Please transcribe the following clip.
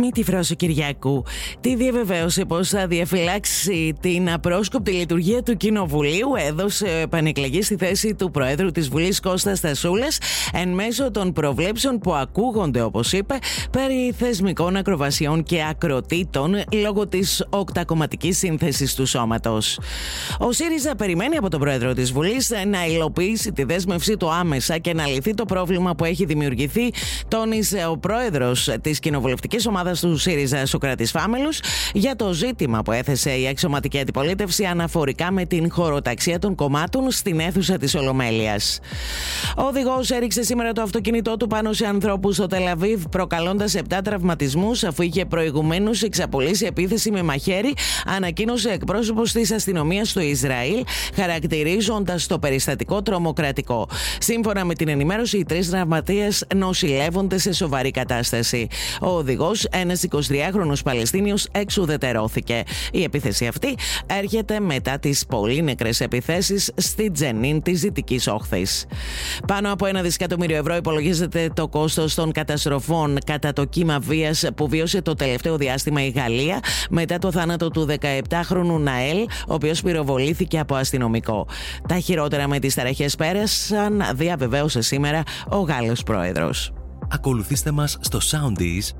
Μη τη φρόσο Κυριακού τη διαβεβαίωσε πως θα διαφυλάξει την απρόσκοπτη λειτουργία του Κοινοβουλίου έδωσε επανεκλεγή στη θέση του Προέδρου της Βουλής Κώστας Τασούλα εν μέσω των προβλέψεων που ακούγονται όπως είπε περί θεσμικών ακροβασιών και ακροτήτων λόγω της οκτακομματικής σύνθεσης του σώματος. Ο ΣΥΡΙΖΑ περιμένει από τον Πρόεδρο της Βουλής να υλοποιήσει τη δέσμευσή του άμεσα και να λυθεί το πρόβλημα που έχει δημιουργηθεί τόνισε ο Πρόεδρος της Κοινοβουλευτικής Ομάδα του ΣΥΡΙΖΑ Σοκράτη Φάμελους για το ζήτημα που έθεσε η αξιωματική αντιπολίτευση αναφορικά με την χωροταξία των κομμάτων στην αίθουσα της Ολομέλειας. Ο οδηγός έριξε σήμερα το αυτοκίνητό του πάνω σε ανθρώπους στο Τελαβίβ, προκαλώντας 7 τραυματισμούς αφού είχε προηγουμένως εξαπολύσει επίθεση με μαχαίρι, ανακοίνωσε εκπρόσωπος της αστυνομίας του Ισραήλ, χαρακτηρίζοντας το περιστατικό τρομοκρατικό. Σύμφωνα με την ενημέρωση, οι τρεις τραυματίες νοσηλεύονται σε σοβαρή κατάσταση. Ο οδηγός ένας 23χρονο Παλαιστίνιος εξουδετερώθηκε. Η επίθεση αυτή έρχεται μετά τις πολύ νεκρές επιθέσεις στη Τζενίν της Δυτικής Όχθης. Πάνω από ένα δισεκατομμύριο ευρώ υπολογίζεται το κόστος των καταστροφών κατά το κύμα βίας που βίωσε το τελευταίο διάστημα η Γαλλία μετά το θάνατο του 17χρονου Ναέλ, ο οποίος πυροβολήθηκε από αστυνομικό. Τα χειρότερα με τις ταραχές πέρασαν, διαβεβαίωσε σήμερα ο Γάλλος πρόεδρος. Ακολουθήστε μας στο Soundees